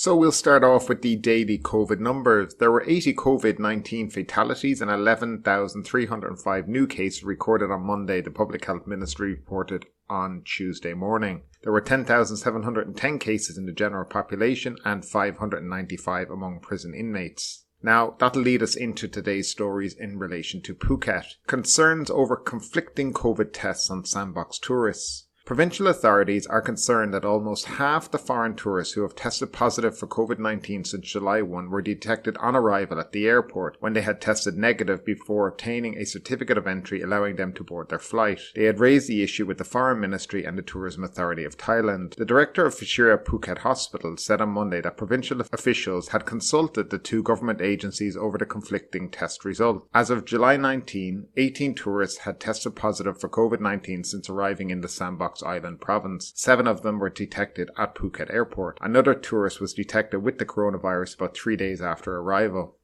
So we'll start off with the daily COVID numbers. There were 80 COVID-19 fatalities and 11,305 new cases recorded on Monday, the Public Health Ministry reported on Tuesday morning. There were 10,710 cases in the general population and 595 among prison inmates. Now, that'll lead us into today's stories in relation to Phuket. Concerns over conflicting COVID tests on sandbox tourists. Provincial authorities are concerned that almost half the foreign tourists who have tested positive for COVID 19 since July 1 were detected on arrival at the airport when they had tested negative before obtaining a certificate of entry allowing them to board their flight. They had raised the issue with the Foreign Ministry and the Tourism Authority of Thailand. The director of Vachira Phuket Hospital said on Monday that provincial officials had consulted the two government agencies over the conflicting test results. As of July 19, 18 tourists had tested positive for COVID 19 since arriving in the sandbox Island province. Seven of them were detected at Phuket Airport. Another tourist was detected with the coronavirus about three days after arrival.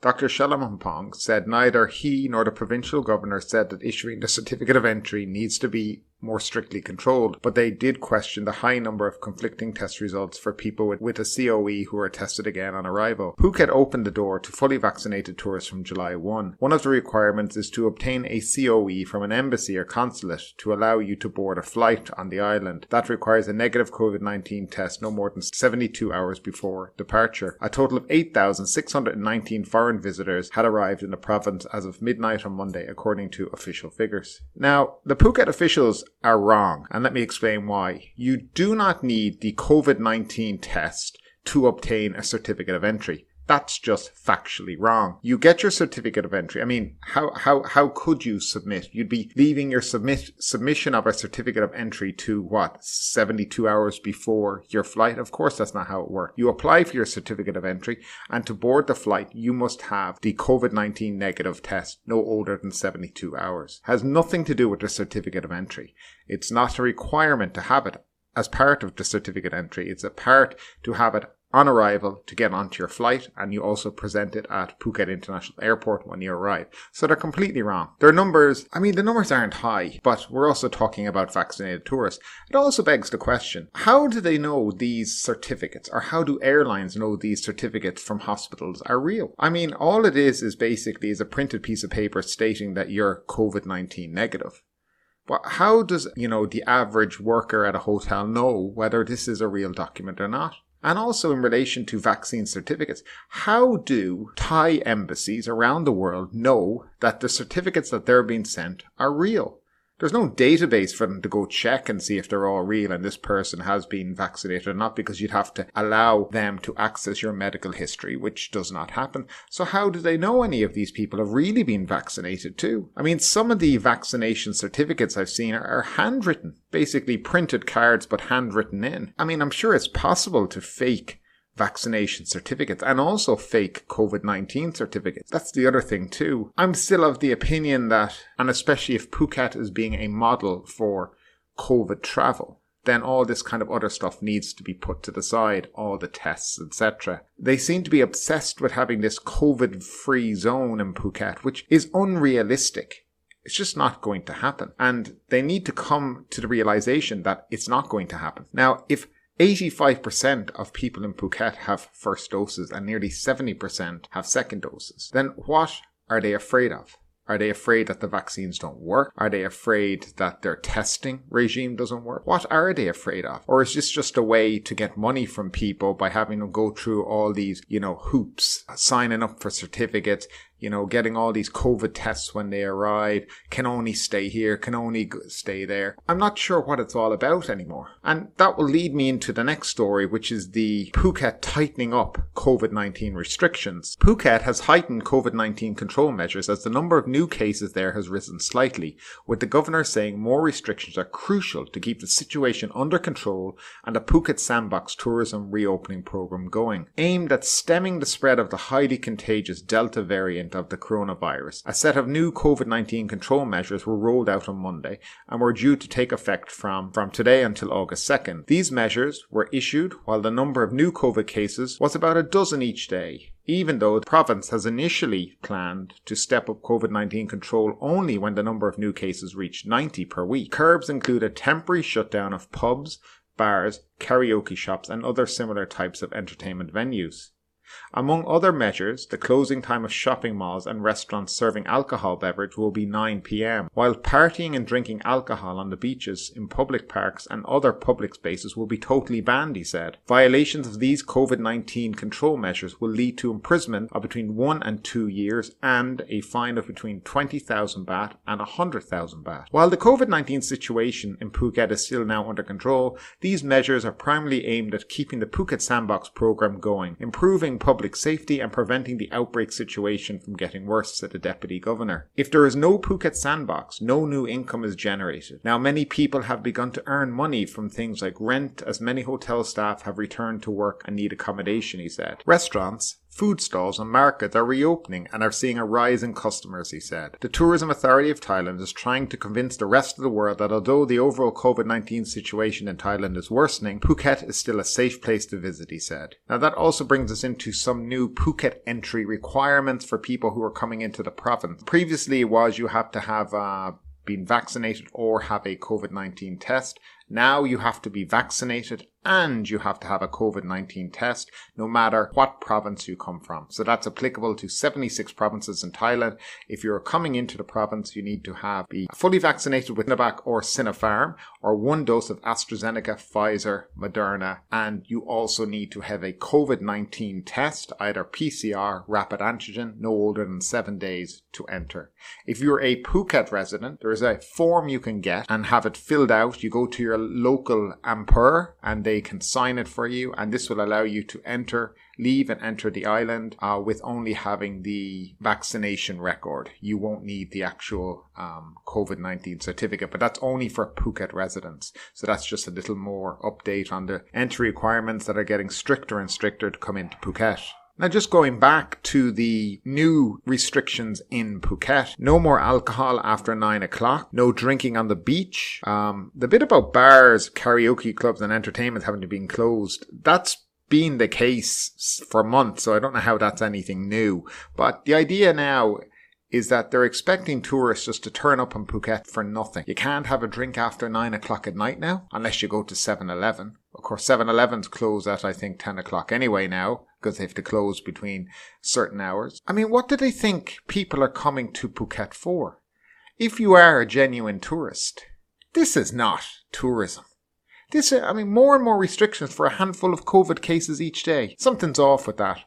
Dr. Chalermphong said neither he nor the provincial governor said that issuing the certificate of entry needs to be more strictly controlled, but they did question the high number of conflicting test results for people with, with a COE who are tested again on arrival. Phuket opened the door to fully vaccinated tourists from July 1. One of the requirements is to obtain a COE from an embassy or consulate to allow you to board a flight on the island. That requires a negative COVID 19 test no more than 72 hours before departure. A total of 8,619 foreign visitors had arrived in the province as of midnight on Monday, according to official figures. Now, the Phuket officials are wrong, and let me explain why. You do not need the COVID 19 test to obtain a certificate of entry. That's just factually wrong. You get your certificate of entry. I mean, how, how, how could you submit? You'd be leaving your submit, submission of a certificate of entry to what? 72 hours before your flight? Of course, that's not how it works. You apply for your certificate of entry and to board the flight, you must have the COVID-19 negative test no older than 72 hours. Has nothing to do with the certificate of entry. It's not a requirement to have it as part of the certificate entry. It's a part to have it on arrival to get onto your flight, and you also present it at Phuket International Airport when you arrive. So they're completely wrong. Their numbers, I mean, the numbers aren't high, but we're also talking about vaccinated tourists. It also begs the question how do they know these certificates, or how do airlines know these certificates from hospitals are real? I mean, all it is is basically is a printed piece of paper stating that you're COVID 19 negative. But how does, you know, the average worker at a hotel know whether this is a real document or not? And also in relation to vaccine certificates, how do Thai embassies around the world know that the certificates that they're being sent are real? There's no database for them to go check and see if they're all real and this person has been vaccinated or not because you'd have to allow them to access your medical history, which does not happen. So how do they know any of these people have really been vaccinated too? I mean, some of the vaccination certificates I've seen are, handwritten, basically printed cards but handwritten in. I mean, I'm sure it's possible to fake vaccination certificates and also fake COVID 19 certificates. That's the other thing, too. I'm still of the opinion that, and especially if Phuket is being a model for COVID travel, then all this kind of other stuff needs to be put to the side, all the tests, etc. They seem to be obsessed with having this COVID free zone in Phuket, which is unrealistic. It's just not going to happen. And they need to come to the realization that it's not going to happen. Now, if 85% of people in Phuket have first doses and nearly 70% have second doses. Then what are they afraid of? Are they afraid that the vaccines don't work? Are they afraid that their testing regime doesn't work? What are they afraid of? Or is this just a way to get money from people by having them go through all these, you know, hoops, signing up for certificates, you know, getting all these COVID tests when they arrive, can only stay here, can only stay there. I'm not sure what it's all about anymore. And that will lead me into the next story, which is the Phuket tightening up COVID-19 restrictions. Phuket has heightened COVID-19 control measures as the number of new cases there has risen slightly, with the governor saying more restrictions are crucial to keep the situation under control and the Phuket Sandbox tourism reopening program going, aimed at stemming the spread of the highly contagious Delta variant of the coronavirus. A set of new COVID 19 control measures were rolled out on Monday and were due to take effect from, from today until August 2nd. These measures were issued while the number of new COVID cases was about a dozen each day, even though the province has initially planned to step up COVID 19 control only when the number of new cases reached 90 per week. Curbs include a temporary shutdown of pubs, bars, karaoke shops, and other similar types of entertainment venues. Among other measures, the closing time of shopping malls and restaurants serving alcohol beverage will be 9 pm, while partying and drinking alcohol on the beaches, in public parks and other public spaces will be totally banned, he said. Violations of these COVID-19 control measures will lead to imprisonment of between 1 and 2 years and a fine of between 20,000 baht and 100,000 baht. While the COVID-19 situation in Phuket is still now under control, these measures are primarily aimed at keeping the Phuket Sandbox program going, improving public safety and preventing the outbreak situation from getting worse, said the Deputy Governor. If there is no Phuket sandbox, no new income is generated. Now, many people have begun to earn money from things like rent, as many hotel staff have returned to work and need accommodation, he said. Restaurants, Food stalls and markets are reopening and are seeing a rise in customers, he said. The Tourism Authority of Thailand is trying to convince the rest of the world that although the overall COVID 19 situation in Thailand is worsening, Phuket is still a safe place to visit, he said. Now that also brings us into some new Phuket entry requirements for people who are coming into the province. Previously it was you have to have uh, been vaccinated or have a COVID 19 test. Now you have to be vaccinated and you have to have a COVID 19 test no matter what province you come from. So that's applicable to 76 provinces in Thailand. If you're coming into the province, you need to have be fully vaccinated with Sinovac or Sinopharm or one dose of AstraZeneca, Pfizer, Moderna, and you also need to have a COVID 19 test, either PCR, rapid antigen, no older than seven days to enter. If you're a Phuket resident, there is a form you can get and have it filled out. You go to your local Ampur and they they can sign it for you, and this will allow you to enter, leave, and enter the island uh, with only having the vaccination record. You won't need the actual um, COVID 19 certificate, but that's only for Phuket residents. So that's just a little more update on the entry requirements that are getting stricter and stricter to come into Phuket. Now, just going back to the new restrictions in Phuket, no more alcohol after nine o'clock, no drinking on the beach. Um, the bit about bars, karaoke clubs, and entertainment having to be closed, that's been the case for months, so I don't know how that's anything new. But the idea now is that they're expecting tourists just to turn up in Phuket for nothing. You can't have a drink after nine o'clock at night now, unless you go to 7 Eleven. Of course, 7 Elevens close at, I think, 10 o'clock anyway now because they have to close between certain hours. I mean, what do they think people are coming to Phuket for? If you are a genuine tourist, this is not tourism. This, I mean, more and more restrictions for a handful of COVID cases each day. Something's off with that.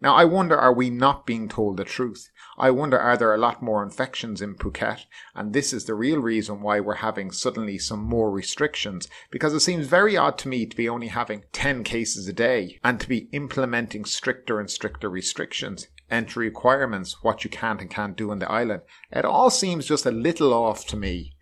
Now, I wonder, are we not being told the truth? I wonder, are there a lot more infections in Phuket? And this is the real reason why we're having suddenly some more restrictions, because it seems very odd to me to be only having 10 cases a day and to be implementing stricter and stricter restrictions entry requirements, what you can't and can't do on the island. It all seems just a little off to me.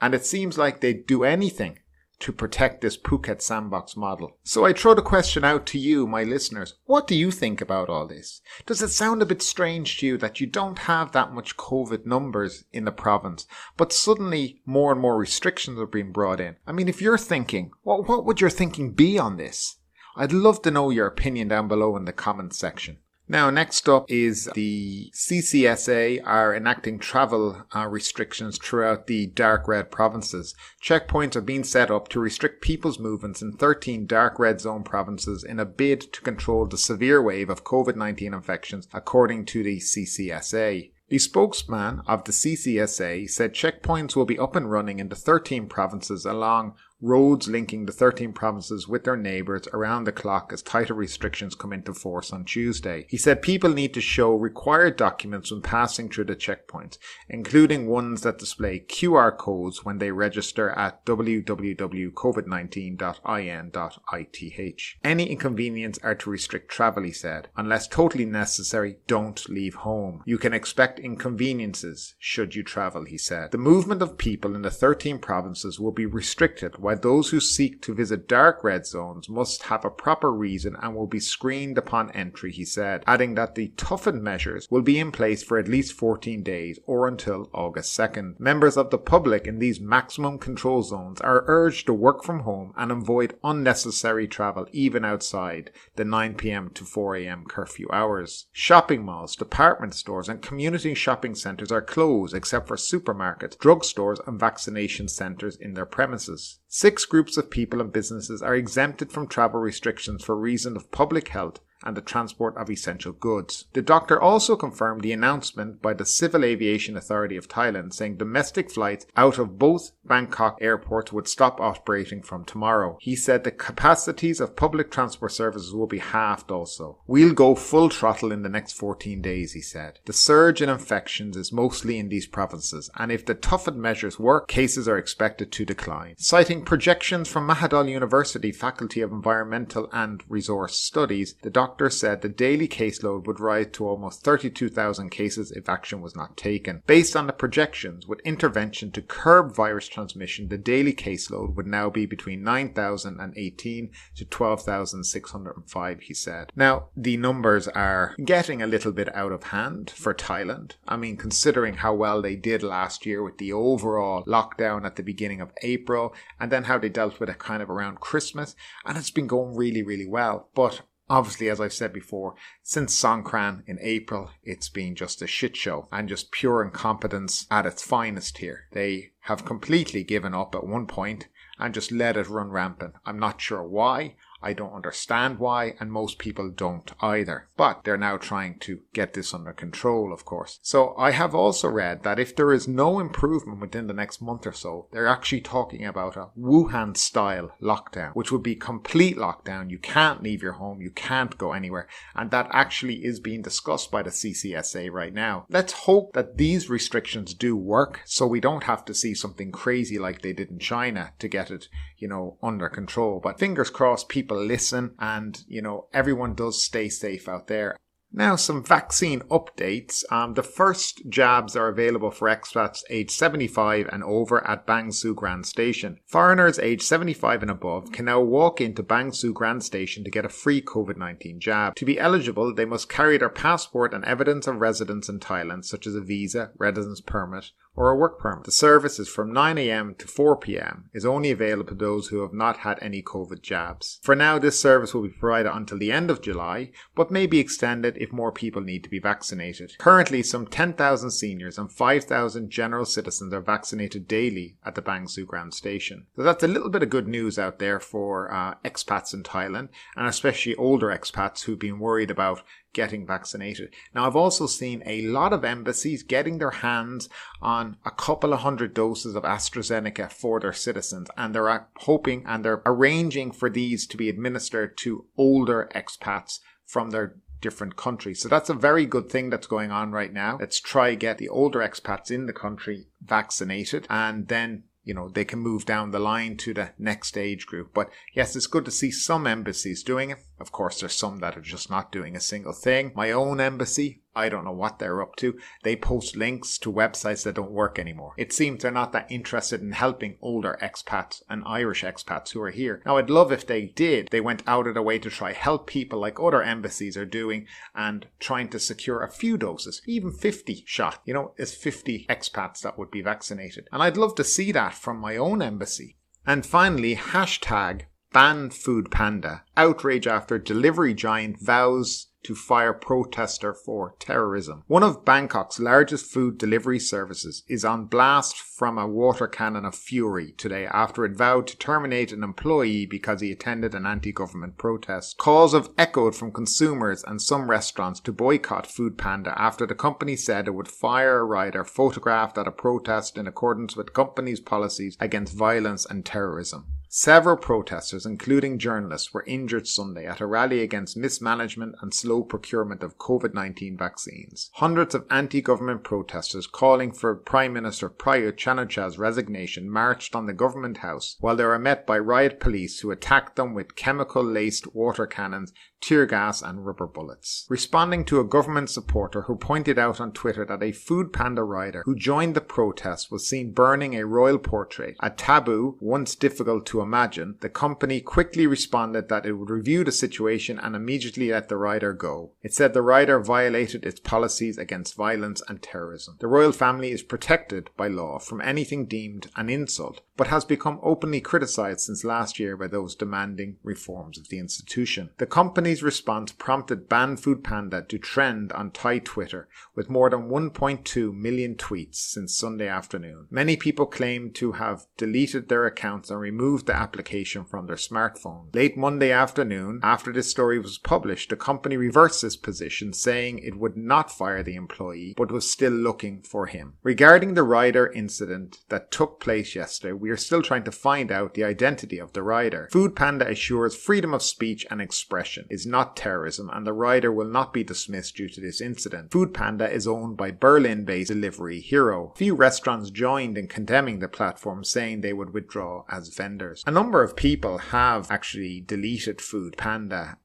And it seems like they'd do anything to protect this Phuket sandbox model. So I throw the question out to you, my listeners. What do you think about all this? Does it sound a bit strange to you that you don't have that much COVID numbers in the province, but suddenly more and more restrictions are being brought in? I mean, if you're thinking, well, what would your thinking be on this? I'd love to know your opinion down below in the comments section. Now, next up is the CCSA are enacting travel uh, restrictions throughout the dark red provinces. Checkpoints are being set up to restrict people's movements in 13 dark red zone provinces in a bid to control the severe wave of COVID 19 infections, according to the CCSA. The spokesman of the CCSA said checkpoints will be up and running in the 13 provinces along roads linking the 13 provinces with their neighbours around the clock as tighter restrictions come into force on Tuesday. He said people need to show required documents when passing through the checkpoints, including ones that display QR codes when they register at www.covid19.in.ith. Any inconvenience are to restrict travel, he said. Unless totally necessary, don't leave home. You can expect inconveniences should you travel, he said. The movement of people in the 13 provinces will be restricted, while those who seek to visit dark red zones must have a proper reason and will be screened upon entry, he said, adding that the toughened measures will be in place for at least 14 days or until August 2nd. Members of the public in these maximum control zones are urged to work from home and avoid unnecessary travel even outside the 9 pm to 4 am curfew hours. Shopping malls, department stores, and community shopping centres are closed except for supermarkets, drugstores, and vaccination centres in their premises. Six groups of people and businesses are exempted from travel restrictions for reason of public health and the transport of essential goods. The doctor also confirmed the announcement by the Civil Aviation Authority of Thailand saying domestic flights out of both Bangkok airports would stop operating from tomorrow. He said the capacities of public transport services will be halved also. We'll go full throttle in the next 14 days, he said. The surge in infections is mostly in these provinces, and if the toughened measures work, cases are expected to decline. Citing projections from Mahidol University Faculty of Environmental and Resource Studies, the doctor doctor said the daily caseload would rise to almost 32,000 cases if action was not taken. Based on the projections, with intervention to curb virus transmission, the daily caseload would now be between 9,018 to 12,605, he said. Now, the numbers are getting a little bit out of hand for Thailand. I mean, considering how well they did last year with the overall lockdown at the beginning of April and then how they dealt with it kind of around Christmas, and it's been going really, really well. But Obviously, as I've said before, since Songkran in April, it's been just a shit show and just pure incompetence at its finest here. They have completely given up at one point and just let it run rampant. I'm not sure why. I don't understand why, and most people don't either. But they're now trying to get this under control, of course. So I have also read that if there is no improvement within the next month or so, they're actually talking about a Wuhan style lockdown, which would be complete lockdown. You can't leave your home, you can't go anywhere, and that actually is being discussed by the CCSA right now. Let's hope that these restrictions do work so we don't have to see something crazy like they did in China to get it, you know, under control. But fingers crossed people listen and, you know, everyone does stay safe out there. Now, some vaccine updates. Um, the first jabs are available for expats aged 75 and over at Bang Sue Grand Station. Foreigners aged 75 and above can now walk into Bang Sue Grand Station to get a free COVID 19 jab. To be eligible, they must carry their passport and evidence of residence in Thailand, such as a visa, residence permit, or a work permit. The service is from 9am to 4pm, is only available to those who have not had any COVID jabs. For now, this service will be provided until the end of July, but may be extended if more people need to be vaccinated. Currently, some 10,000 seniors and 5,000 general citizens are vaccinated daily at the Bang Grand Station. So that's a little bit of good news out there for uh, expats in Thailand, and especially older expats who've been worried about getting vaccinated. Now, I've also seen a lot of embassies getting their hands on a couple of hundred doses of AstraZeneca for their citizens, and they're hoping and they're arranging for these to be administered to older expats from their different countries. So that's a very good thing that's going on right now. Let's try get the older expats in the country vaccinated and then you know, they can move down the line to the next age group. But yes, it's good to see some embassies doing it. Of course, there's some that are just not doing a single thing. My own embassy, I don't know what they're up to. They post links to websites that don't work anymore. It seems they're not that interested in helping older expats and Irish expats who are here. Now, I'd love if they did. They went out of their way to try help people like other embassies are doing and trying to secure a few doses, even 50 shot. You know, it's 50 expats that would be vaccinated. And I'd love to see that from my own embassy. And finally, hashtag ban food panda. Outrage after delivery giant vows to fire protester for terrorism. One of Bangkok's largest food delivery services is on blast from a water cannon of fury today after it vowed to terminate an employee because he attended an anti-government protest. Calls have echoed from consumers and some restaurants to boycott Food Panda after the company said it would fire a rider photographed at a protest in accordance with company's policies against violence and terrorism. Several protesters, including journalists, were injured Sunday at a rally against mismanagement and slow procurement of COVID 19 vaccines. Hundreds of anti government protesters calling for Prime Minister Prayut Chan-o-cha's resignation marched on the government house while they were met by riot police who attacked them with chemical laced water cannons tear gas, and rubber bullets. Responding to a government supporter who pointed out on Twitter that a Food Panda rider who joined the protest was seen burning a royal portrait, a taboo once difficult to imagine, the company quickly responded that it would review the situation and immediately let the rider go. It said the rider violated its policies against violence and terrorism. The royal family is protected by law from anything deemed an insult, but has become openly criticized since last year by those demanding reforms of the institution. The company's response prompted Ban Food Panda to trend on Thai Twitter with more than 1.2 million tweets since Sunday afternoon. Many people claim to have deleted their accounts and removed the application from their smartphone. Late Monday afternoon, after this story was published, the company reversed this position, saying it would not fire the employee but was still looking for him. Regarding the rider incident that took place yesterday, we are still trying to find out the identity of the rider. Food Panda assures freedom of speech and expression is not terrorism and the rider will not be dismissed due to this incident. Food Panda is owned by Berlin-based Delivery Hero. Few restaurants joined in condemning the platform saying they would withdraw as vendors. A number of people have actually deleted Food Panda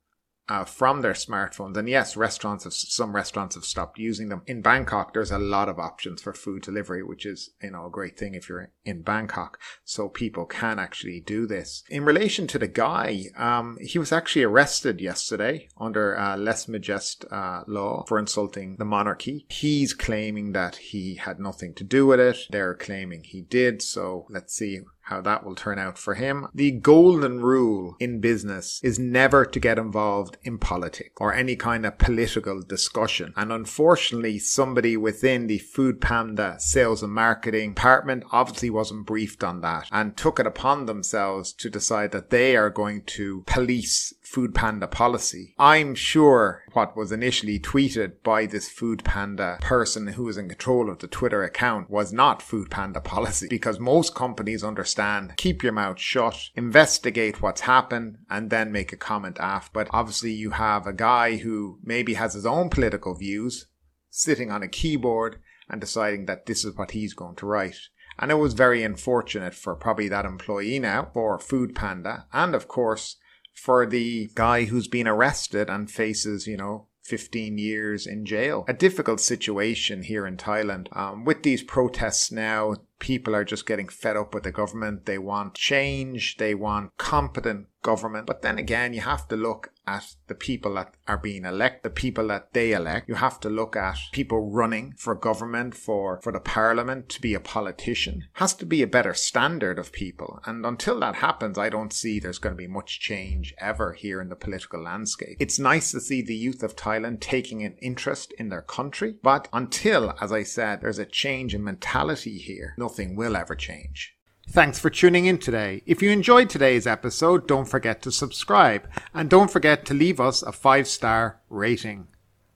uh, from their smartphones. And yes, restaurants have, some restaurants have stopped using them. In Bangkok, there's a lot of options for food delivery, which is, you know, a great thing if you're in Bangkok. So people can actually do this. In relation to the guy, um, he was actually arrested yesterday under uh, lèse majesté uh, law for insulting the monarchy. He's claiming that he had nothing to do with it. They're claiming he did. So let's see how that will turn out for him. The golden rule in business is never to get involved in politics or any kind of political discussion. And unfortunately, somebody within the Food Panda sales and marketing department obviously wasn't briefed on that and took it upon themselves to decide that they are going to police Food Panda policy. I'm sure what was initially tweeted by this Food Panda person who was in control of the Twitter account was not Food Panda policy because most companies understand keep your mouth shut, investigate what's happened, and then make a comment after. But obviously, you have a guy who maybe has his own political views sitting on a keyboard and deciding that this is what he's going to write. And it was very unfortunate for probably that employee now, for Food Panda, and of course, for the guy who's been arrested and faces, you know, 15 years in jail. A difficult situation here in Thailand. Um, with these protests now, people are just getting fed up with the government. They want change. They want competent government. But then again, you have to look at the people that are being elected, the people that they elect. You have to look at people running for government, for, for the parliament to be a politician. Has to be a better standard of people. And until that happens, I don't see there's going to be much change ever here in the political landscape. It's nice to see the youth of Thailand taking an interest in their country. But until, as I said, there's a change in mentality here, nothing will ever change. Thanks for tuning in today. If you enjoyed today's episode, don't forget to subscribe and don't forget to leave us a five star rating.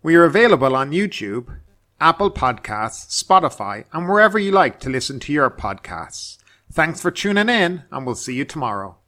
We are available on YouTube, Apple Podcasts, Spotify, and wherever you like to listen to your podcasts. Thanks for tuning in and we'll see you tomorrow.